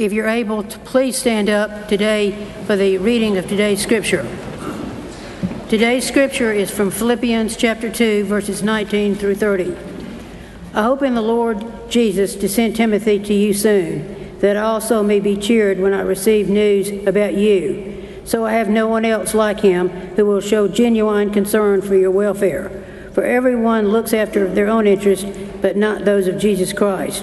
If you're able to please stand up today for the reading of today's scripture. Today's scripture is from Philippians chapter 2, verses 19 through 30. I hope in the Lord Jesus to send Timothy to you soon, that I also may be cheered when I receive news about you. So I have no one else like him who will show genuine concern for your welfare. For everyone looks after their own interest, but not those of Jesus Christ.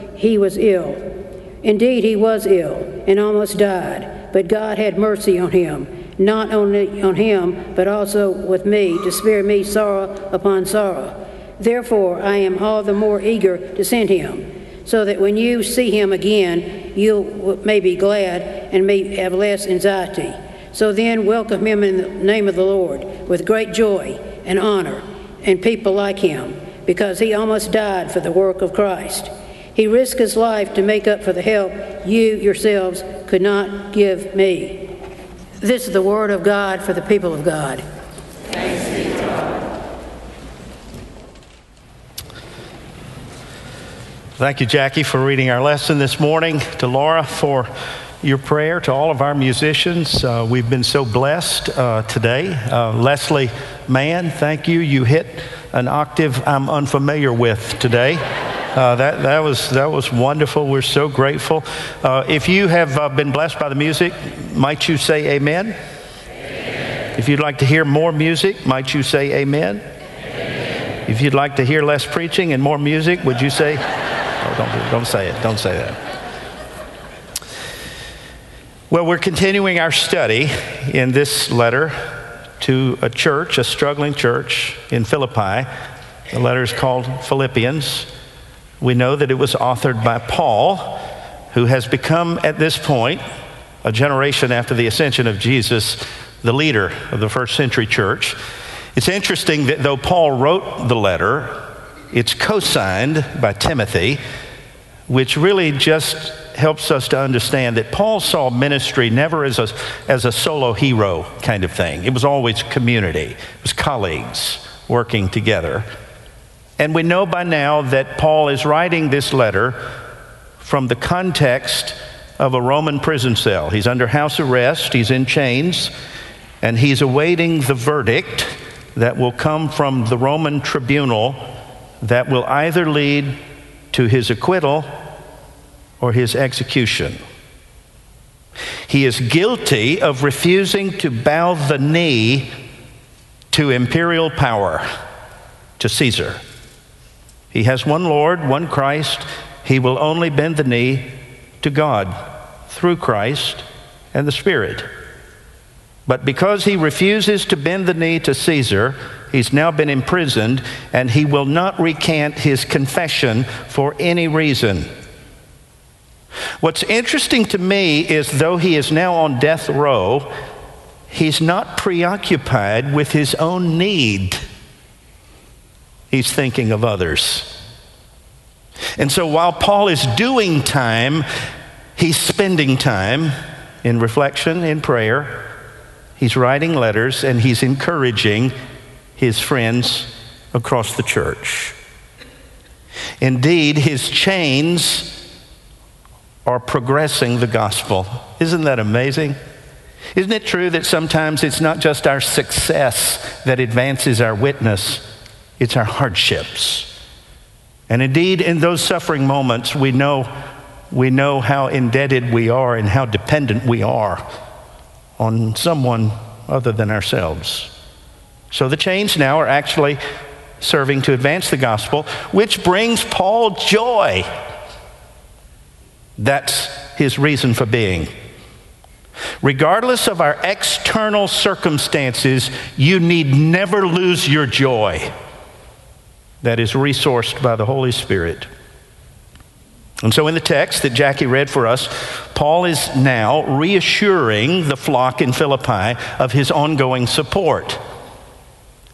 he was ill. Indeed, he was ill and almost died, but God had mercy on him, not only on him, but also with me, to spare me sorrow upon sorrow. Therefore, I am all the more eager to send him, so that when you see him again, you may be glad and may have less anxiety. So then, welcome him in the name of the Lord with great joy and honor and people like him, because he almost died for the work of Christ. He risked his life to make up for the help you yourselves could not give me. This is the word of God for the people of God. Thank you, Jackie, for reading our lesson this morning, to Laura for your prayer, to all of our musicians. Uh, we've been so blessed uh, today. Uh, Leslie Mann, thank you. You hit an octave I'm unfamiliar with today. Uh, that, that, was, that was wonderful. We're so grateful. Uh, if you have uh, been blessed by the music, might you say amen? amen? If you'd like to hear more music, might you say amen? amen? If you'd like to hear less preaching and more music, would you say? Oh, don't, don't say it. Don't say that. Well, we're continuing our study in this letter to a church, a struggling church in Philippi. The letter is called Philippians. We know that it was authored by Paul, who has become, at this point, a generation after the ascension of Jesus, the leader of the first century church. It's interesting that though Paul wrote the letter, it's co signed by Timothy, which really just helps us to understand that Paul saw ministry never as a, as a solo hero kind of thing. It was always community, it was colleagues working together. And we know by now that Paul is writing this letter from the context of a Roman prison cell. He's under house arrest, he's in chains, and he's awaiting the verdict that will come from the Roman tribunal that will either lead to his acquittal or his execution. He is guilty of refusing to bow the knee to imperial power, to Caesar. He has one Lord, one Christ. He will only bend the knee to God through Christ and the Spirit. But because he refuses to bend the knee to Caesar, he's now been imprisoned and he will not recant his confession for any reason. What's interesting to me is though he is now on death row, he's not preoccupied with his own need. He's thinking of others. And so while Paul is doing time, he's spending time in reflection, in prayer He's writing letters and he's encouraging his friends across the church. Indeed, his chains are progressing the gospel. Isn't that amazing? Isn't it true that sometimes it's not just our success that advances our witness, it's our hardships? And indeed, in those suffering moments, we know, we know how indebted we are and how dependent we are on someone other than ourselves. So the chains now are actually serving to advance the gospel, which brings Paul joy. That's his reason for being. Regardless of our external circumstances, you need never lose your joy that is resourced by the Holy Spirit. And so, in the text that Jackie read for us, Paul is now reassuring the flock in Philippi of his ongoing support.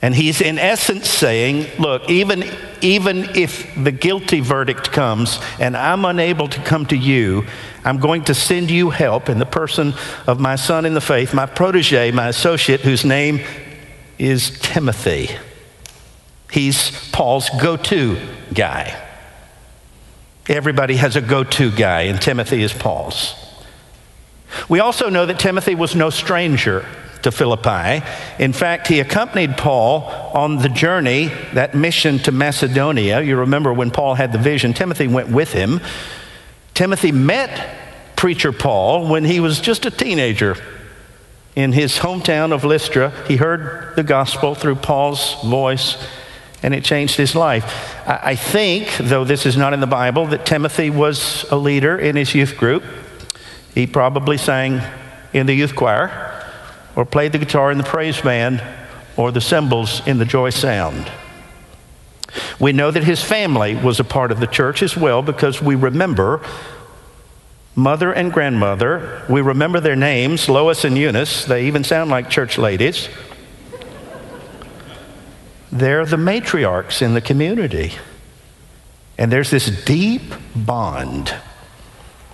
And he's in essence saying, look, even, even if the guilty verdict comes and I'm unable to come to you, I'm going to send you help in the person of my son in the faith, my protege, my associate, whose name is Timothy. He's Paul's go to guy. Everybody has a go to guy, and Timothy is Paul's. We also know that Timothy was no stranger to Philippi. In fact, he accompanied Paul on the journey, that mission to Macedonia. You remember when Paul had the vision, Timothy went with him. Timothy met preacher Paul when he was just a teenager in his hometown of Lystra. He heard the gospel through Paul's voice and it changed his life. I think, though this is not in the Bible, that Timothy was a leader in his youth group. He probably sang in the youth choir or played the guitar in the praise band or the cymbals in the joy sound. We know that his family was a part of the church as well because we remember mother and grandmother. We remember their names, Lois and Eunice. They even sound like church ladies. They're the matriarchs in the community. And there's this deep bond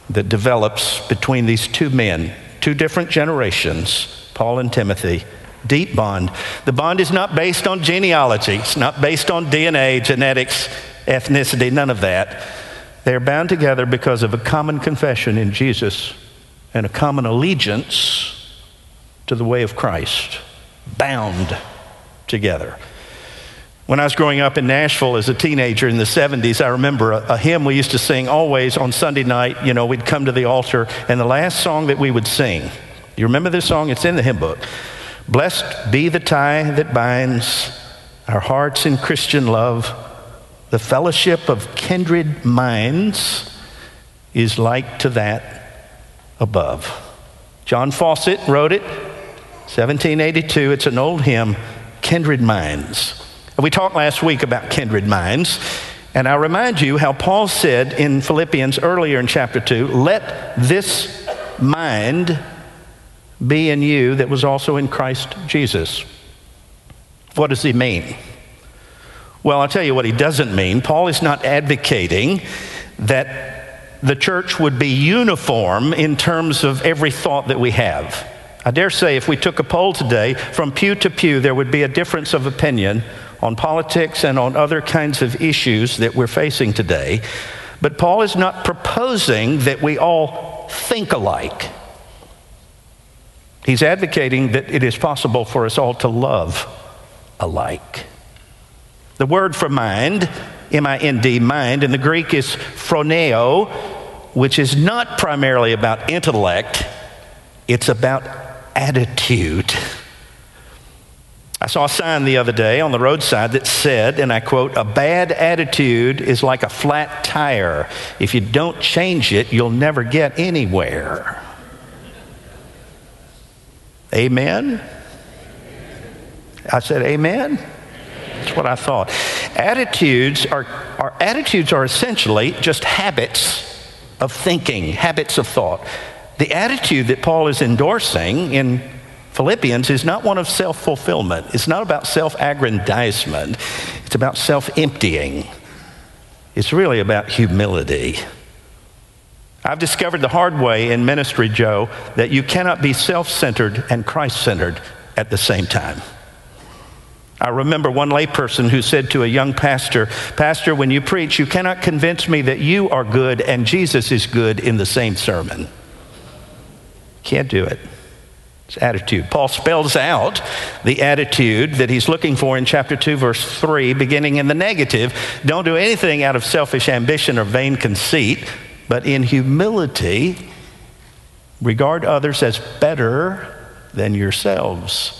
that develops between these two men, two different generations Paul and Timothy. Deep bond. The bond is not based on genealogy, it's not based on DNA, genetics, ethnicity, none of that. They are bound together because of a common confession in Jesus and a common allegiance to the way of Christ. Bound together. When I was growing up in Nashville as a teenager in the 70s, I remember a, a, hymn we used to sing always on Sunday night. You know, we'd come to the altar, and the last song that we would sing you remember this song? It's in the hymn book. Blessed be the tie that binds our hearts in Christian love. The fellowship of kindred minds is like to that above. John Fawcett wrote it, 1782. It's an old hymn, Kindred Minds. We talked last week about kindred minds, and I remind you how Paul said in Philippians earlier in chapter 2 let this mind be in you that was also in Christ Jesus. What does he mean? Well, I'll tell you what he doesn't mean. Paul is not advocating that the church would be uniform in terms of every thought that we have. I dare say if we took a poll today, from pew to pew, there would be a difference of opinion on politics and on other kinds of issues that we're facing today. But Paul is not proposing that we all think alike. He's advocating that it is possible for us all to love alike. The word for mind, M I N D, mind, in the Greek is phroneo, which is not primarily about intellect, it's about attitude. I saw a sign the other day on the roadside that said, and I quote, a bad attitude is like a flat tire. If you don't change it, you'll never get anywhere. Amen? I said, Amen? That's what I thought. Attitudes are, are, attitudes are essentially just habits of thinking, habits of thought. The attitude that Paul is endorsing in Philippians is not one of self fulfillment. It's not about self aggrandizement. It's about self emptying. It's really about humility. I've discovered the hard way in ministry, Joe, that you cannot be self centered and Christ centered at the same time. I remember one layperson who said to a young pastor, Pastor, when you preach, you cannot convince me that you are good and Jesus is good in the same sermon. Can't do it. Attitude. Paul spells out the attitude that he's looking for in chapter 2, verse 3, beginning in the negative. Don't do anything out of selfish ambition or vain conceit but in humility, regard others as better than yourselves.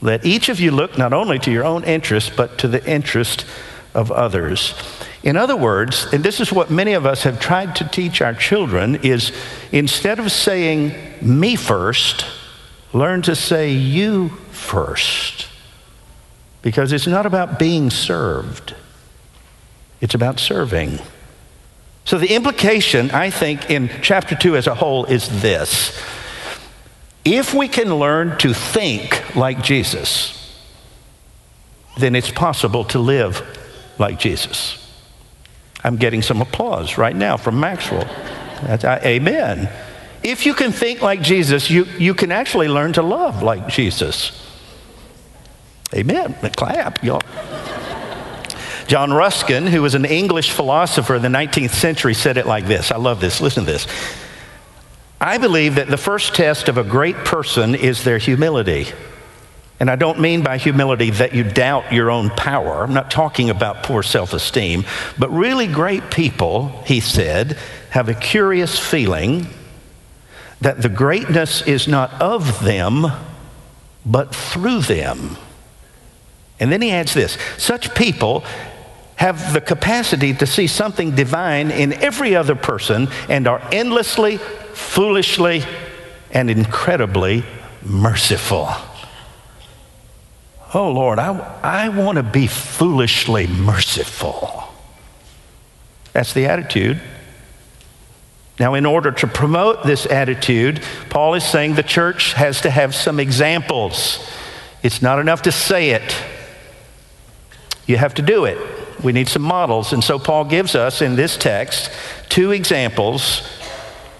Let each of you look not only to your own interest, but to the interest of others. In other words, and this is what many of us have tried to teach our children, is instead of saying me first, learn to say you first. Because it's not about being served, it's about serving. So, the implication, I think, in chapter 2 as a whole is this if we can learn to think like Jesus, then it's possible to live like Jesus. I'm getting some applause right now from Maxwell. Amen. If you can think like Jesus, you, you can actually learn to love like Jesus. Amen. Clap, y'all. John Ruskin, who was an English philosopher in the 19th century, said it like this. I love this. Listen to this. I believe that the first test of a great person is their humility. And I don't mean by humility that you doubt your own power. I'm not talking about poor self esteem. But really great people, he said, have a curious feeling that the greatness is not of them, but through them. And then he adds this such people have the capacity to see something divine in every other person and are endlessly, foolishly, and incredibly merciful. Oh Lord, I, I want to be foolishly merciful. That's the attitude. Now, in order to promote this attitude, Paul is saying the church has to have some examples. It's not enough to say it, you have to do it. We need some models. And so Paul gives us in this text two examples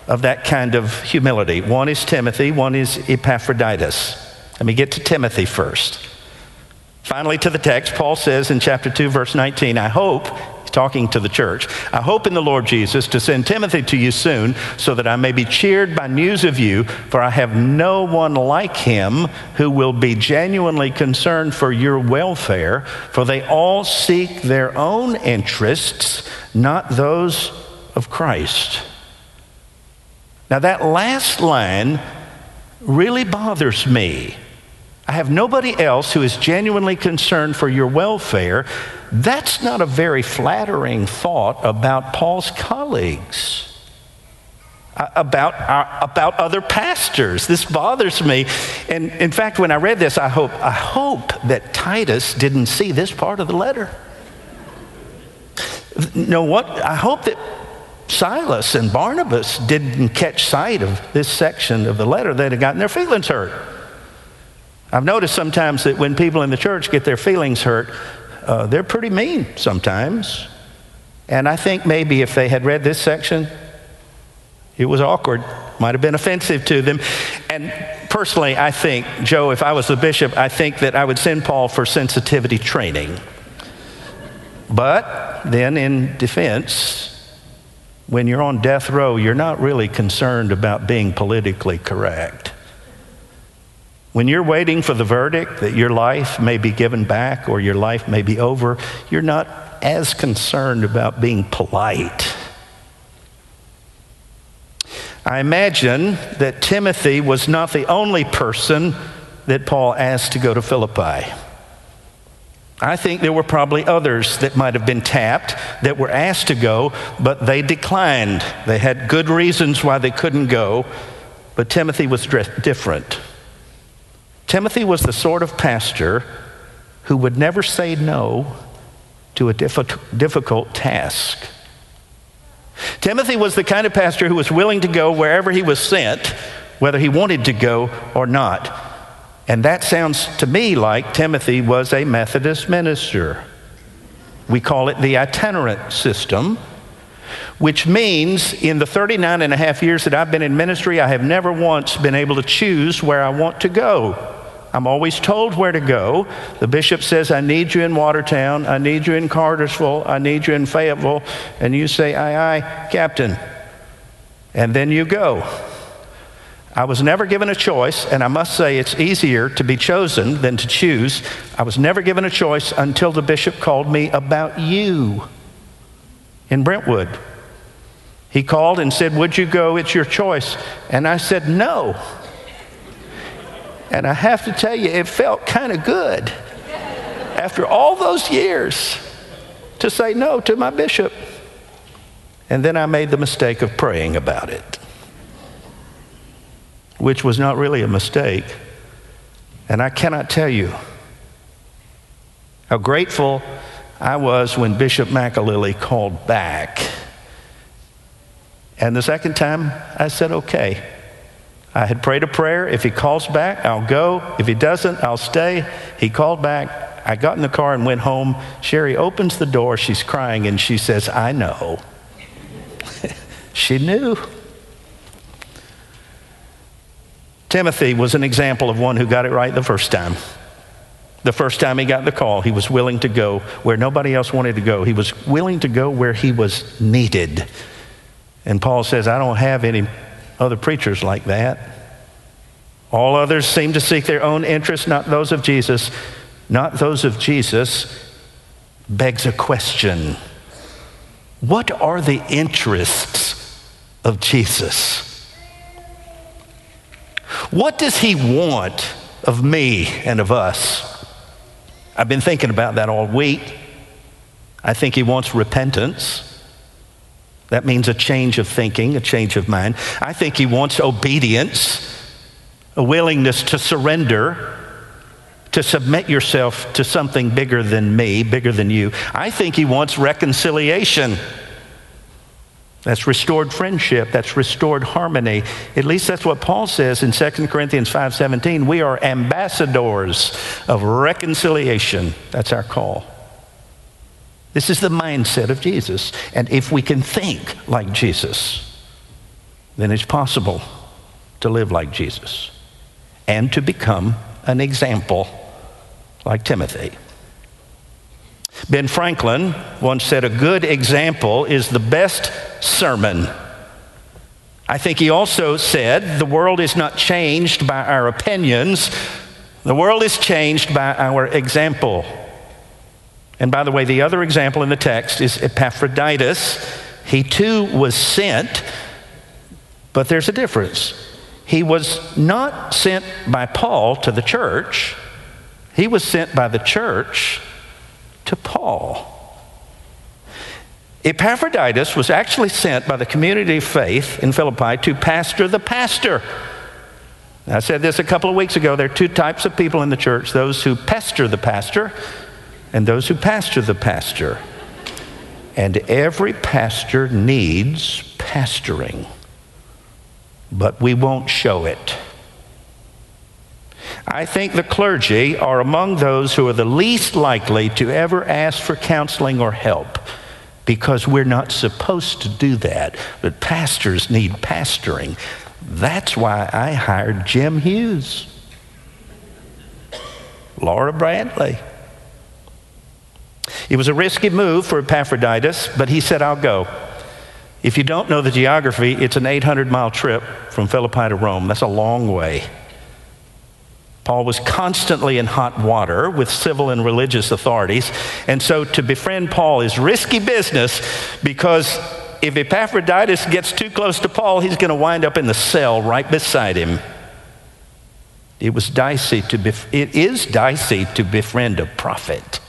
of that kind of humility. One is Timothy, one is Epaphroditus. Let me get to Timothy first. Finally, to the text, Paul says in chapter 2, verse 19, I hope talking to the church. I hope in the Lord Jesus to send Timothy to you soon so that I may be cheered by news of you, for I have no one like him who will be genuinely concerned for your welfare, for they all seek their own interests, not those of Christ. Now, that last line really bothers me. I have nobody else who is genuinely concerned for your welfare. That's not a very flattering thought about Paul's colleagues, uh, about, our, about other pastors. This bothers me. And in fact, when I read this, I hope, I hope that Titus didn't see this part of the letter. know what? I hope that Silas and Barnabas didn't catch sight of this section of the letter. They'd have gotten their feelings hurt. I've noticed sometimes that when people in the church get their feelings hurt, uh, they're pretty mean sometimes. And I think maybe if they had read this section, it was awkward, might have been offensive to them. And personally, I think, Joe, if I was the bishop, I think that I would send Paul for sensitivity training. But then, in defense, when you're on death row, you're not really concerned about being politically correct. When you're waiting for the verdict that your life may be given back or your life may be over, you're not as concerned about being polite. I imagine that Timothy was not the only person that Paul asked to go to Philippi. I think there were probably others that might have been tapped that were asked to go, but they declined. They had good reasons why they couldn't go, but Timothy was different. Timothy was the sort of pastor who would never say no to a difficult task. Timothy was the kind of pastor who was willing to go wherever he was sent, whether he wanted to go or not. And that sounds to me like Timothy was a Methodist minister. We call it the itinerant system, which means in the 39 and a half years that I've been in ministry, I have never once been able to choose where I want to go. I'm always told where to go. The bishop says, I need you in Watertown. I need you in Cartersville. I need you in Fayetteville. And you say, Aye, aye, Captain. And then you go. I was never given a choice, and I must say it's easier to be chosen than to choose. I was never given a choice until the bishop called me about you in Brentwood. He called and said, Would you go? It's your choice. And I said, No. And I have to tell you, it felt kind of good after all those years to say no to my bishop. And then I made the mistake of praying about it, which was not really a mistake. And I cannot tell you how grateful I was when Bishop McAlilly called back And the second time, I said, okay. I had prayed a prayer. If he calls back, I'll go. If he doesn't, I'll stay. He called back. I got in the car and went home. Sherry opens the door. She's crying and she says, I know. she knew. Timothy was an example of one who got it right the first time. The first time he got the call, he was willing to go where nobody else wanted to go. He was willing to go where he was needed. And Paul says, I don't have any other preachers like that. All others seem to seek their own interests, not those of Jesus. Not those of Jesus begs a question What are the interests of Jesus? What does he want of me and of us? I've been thinking about that all week. I think he wants repentance. That means a change of thinking, a change of mind. I think he wants obedience, a willingness to surrender, to submit yourself to something bigger than me, bigger than you. I think he wants reconciliation. That's restored friendship. That's restored harmony. At least that's what Paul says in 2 Corinthians 5:17. We are ambassadors of reconciliation. That's our call. This is the mindset of Jesus. And if we can think like Jesus, then it's possible to live like Jesus and to become an example like Timothy. Ben Franklin once said, A good example is the best sermon. I think he also said, The world is not changed by our opinions, the world is changed by our example. And by the way, the other example in the text is Epaphroditus. He too was sent, but there's a difference. He was not sent by Paul to the church, he was sent by the church to Paul. Epaphroditus was actually sent by the community of faith in Philippi to pastor the pastor. I said this a couple of weeks ago. There are two types of people in the church those who pester the pastor and those who pastor the pastor. And every pastor needs pastoring, but we won't show it. I think the clergy are among those who are the least likely to ever ask for counseling or help because we're not supposed to do that. But pastors need pastoring. That's why I hired Jim Hughes, Laura Bradley. It was a risky move for Epaphroditus, but he said, I'll go. If you don't know the geography, it's an 800 mile trip from Philippi to Rome. That's a long way. Paul was constantly in hot water with civil and religious authorities. And so to befriend Paul is risky business because if Epaphroditus gets too close to Paul, he's going to wind up in the cell right beside him. It was dicey to bef- it is dicey to befriend a prophet.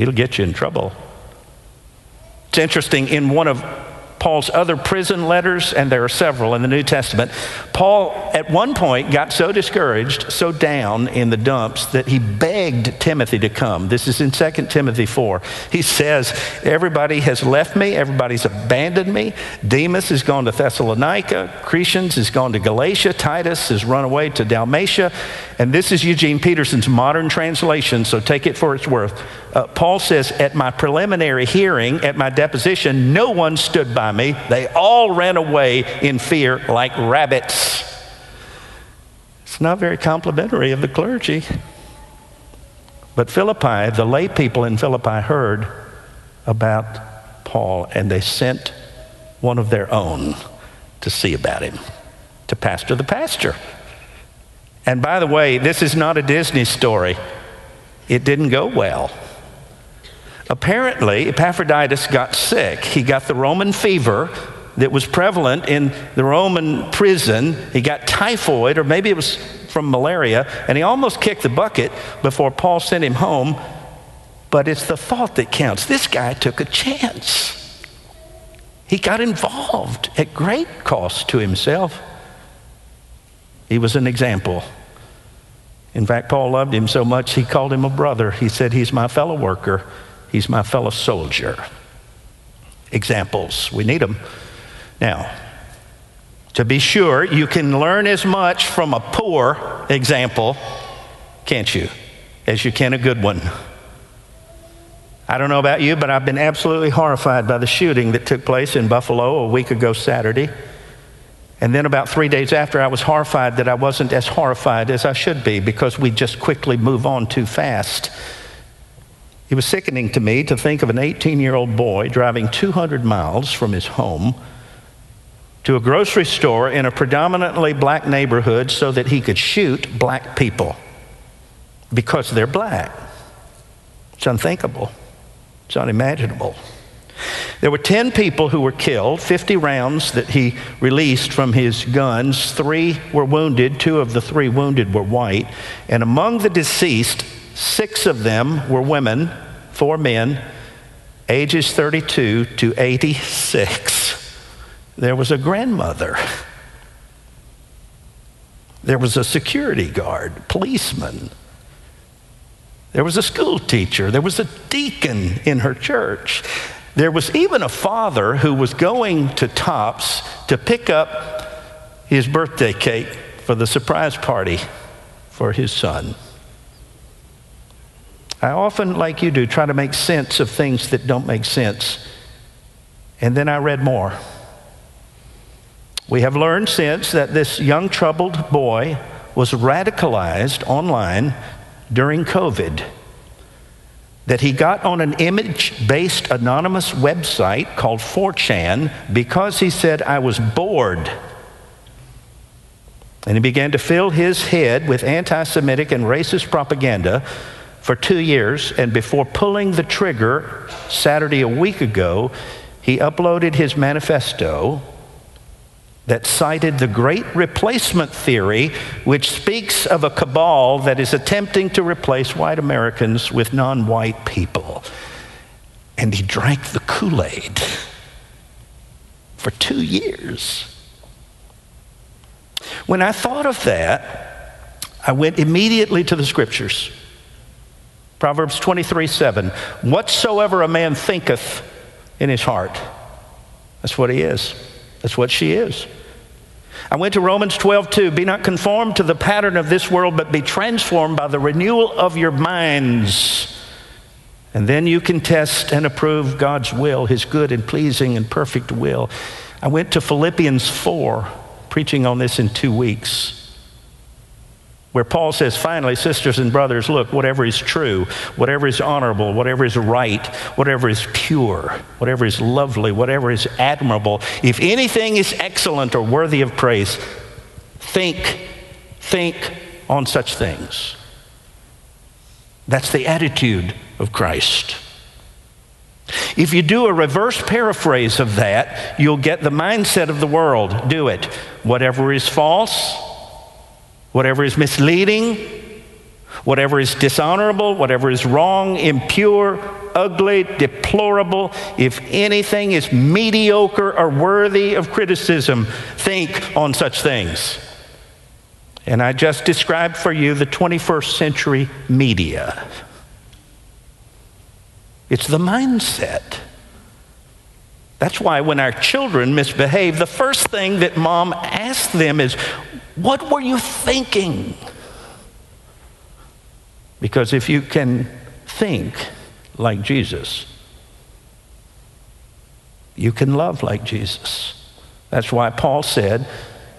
It'll get you in trouble. It's interesting in one of Paul's other prison letters, and there are several in the New Testament, Paul at one point got so discouraged, so down in the dumps, that he begged Timothy to come. This is in 2 Timothy 4. He says, Everybody has left me, everybody's abandoned me. Demas has gone to Thessalonica, Crescens has gone to Galatia, Titus has run away to Dalmatia. And this is Eugene Peterson's modern translation, so take it for its worth. Uh, Paul says, At my preliminary hearing, at my deposition, no one stood by me. They all ran away in fear like rabbits. It's not very complimentary of the clergy. But Philippi, the lay people in Philippi heard about Paul and they sent one of their own to see about him, to pastor the pasture. And by the way, this is not a Disney story. It didn't go well. Apparently, Epaphroditus got sick. He got the Roman fever that was prevalent in the Roman prison. He got typhoid, or maybe it was from malaria, and he almost kicked the bucket before Paul sent him home. But it's the thought that counts. This guy took a chance. He got involved at great cost to himself. He was an example. In fact, Paul loved him so much he called him a brother. He said, He's my fellow worker. He's my fellow soldier. Examples, we need them. Now, To be sure, you can learn as much from a poor example, can't you, as you can a good one. I don't know about you, but I've been absolutely horrified by the shooting that took place in Buffalo a week ago Saturday. And then about three days after, I was horrified that I wasn't as horrified as I should be because we just quickly move on too fast. It was sickening to me to think of an 18 year old boy driving 200 miles from his home to a grocery store in a predominantly black neighborhood so that he could shoot black people because they're black. It's unthinkable, it's unimaginable. There were 10 people who were killed, 50 rounds that he released from his guns. Three were wounded, two of the three wounded were white. And among the deceased, six of them were women, four men, ages 32 to 86 there was a grandmother. There was a security guard, policeman. There was a school teacher. There was a deacon in her church. There was even a father who was going to Tops to pick up his birthday cake for the surprise party for his son. I often, like you do, try to make sense of things that don't make sense. And then I read more. We have learned since that this young troubled boy was radicalized online during COVID. That he got on an image based anonymous website called 4chan because he said, I was bored. And he began to fill his head with anti Semitic and racist propaganda for two years. And before pulling the trigger Saturday a week ago, he uploaded his manifesto that cited the great replacement theory, which speaks of a cabal that is attempting to replace white Americans with non white people. And he drank the Kool Aid for two years. When I thought of that, I went immediately to the scriptures. Proverbs 23 7. Whatsoever a man thinketh in his heart, that's what he is. That's what she is. I went to Romans 12, 2. Be not conformed to the pattern of this world, but be transformed by the renewal of your minds. And then you can test and approve God's will, his good and pleasing and perfect will. I went to Philippians 4, preaching on this in two weeks where Paul says, finally, sisters and brothers, look, whatever is true, whatever is honorable, whatever is right, whatever is pure, whatever is lovely, whatever is admirable, if anything is excellent or worthy of praise, think, think on such things. That's the attitude of Christ. If you do a reverse paraphrase of that, you'll get the mindset of the world. Do it. Whatever is false, whatever is misleading, whatever is dishonorable, whatever is wrong, impure, ugly, deplorable, if anything is mediocre or worthy of criticism, think on such things. And I just described for you the 21st century media. It's the mindset. That's why when our children misbehave, the first thing that mom asks them is, What were you thinking? Because if you can think like Jesus, you can love like Jesus. That's why Paul said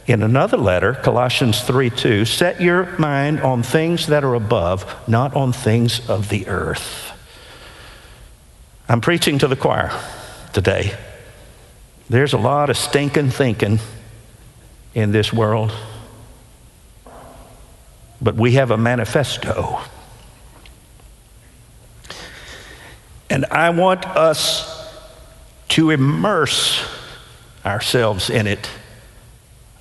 in another letter, Colossians 3 2, set your mind on things that are above, not on things of the earth. I'm preaching to the choir today. There's a lot of stinking thinking in this world. But we have a manifesto. And I want us to immerse ourselves in it.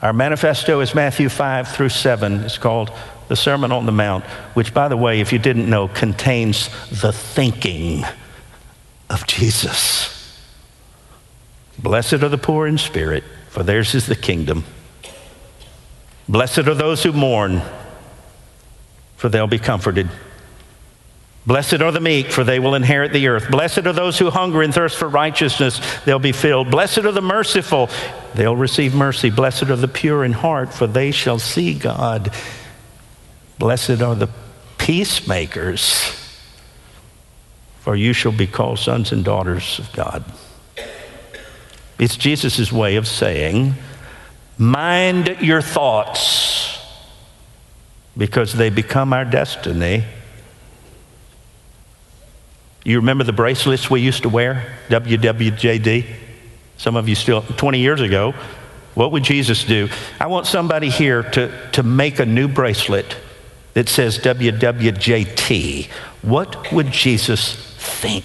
Our manifesto is Matthew 5 through 7. It's called the Sermon on the Mount, which, by the way, if you didn't know, contains the thinking of Jesus. Blessed are the poor in spirit, for theirs is the kingdom. Blessed are those who mourn, for they'll be comforted. Blessed are the meek, for they will inherit the earth. Blessed are those who hunger and thirst for righteousness, they'll be filled. Blessed are the merciful, they'll receive mercy. Blessed are the pure in heart, for they shall see God. Blessed are the peacemakers, for you shall be called sons and daughters of God. It's Jesus' way of saying, mind your thoughts, because they become our destiny. You remember the bracelets we used to wear? WWJD? Some of you still, 20 years ago. What would Jesus do? I want somebody here to, to make a new bracelet that says WWJT. What would Jesus think?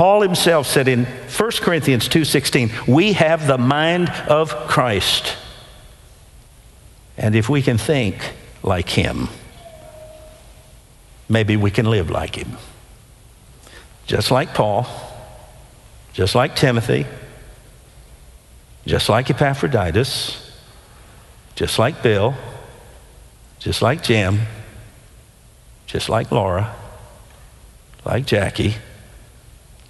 Paul himself said in 1 Corinthians 2:16, "We have the mind of Christ." And if we can think like him, maybe we can live like him. Just like Paul, just like Timothy, just like Epaphroditus, just like Bill, just like Jim, just like Laura, like Jackie,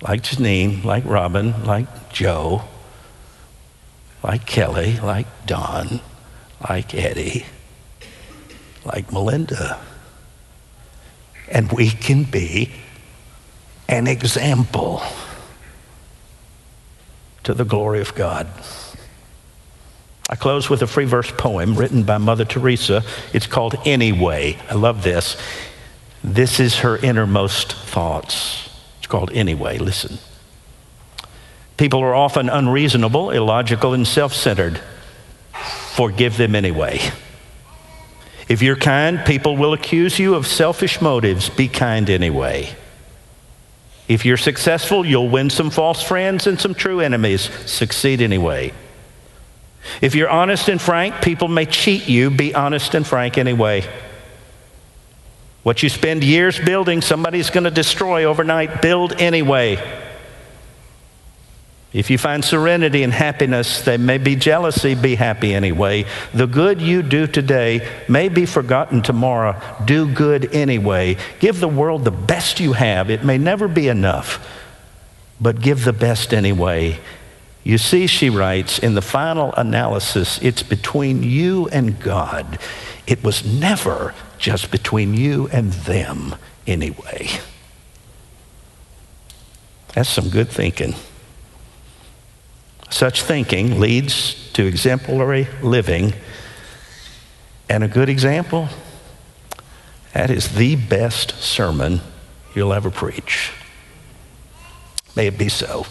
like Janine, like Robin, like Joe, like Kelly, like Don, like Eddie, like Melinda and we can be an example to the glory of God. I close with a free verse poem written by Mother Teresa. It's called Anyway. I love this. This is her innermost thoughts. Called Anyway. Listen. People are often unreasonable, illogical, and self centered. Forgive them anyway. If you're kind, people will accuse you of selfish motives. Be kind anyway. If you're successful, you'll win some false friends and some true enemies. Succeed anyway. If you're honest and frank, people may cheat you. Be honest and frank anyway. What you spend years building, somebody's going to destroy overnight. Build anyway. If you find serenity and happiness, there may be jealousy, be happy anyway. The good you do today may be forgotten tomorrow. Do good anyway. Give the world the best you have. It may never be enough, but give the best anyway. You see, she writes, in the final analysis, it's between you and God. It was never just between you and them anyway. That's some good thinking. Such thinking leads to exemplary living and a good example. That is the best sermon you'll ever preach. May it be so.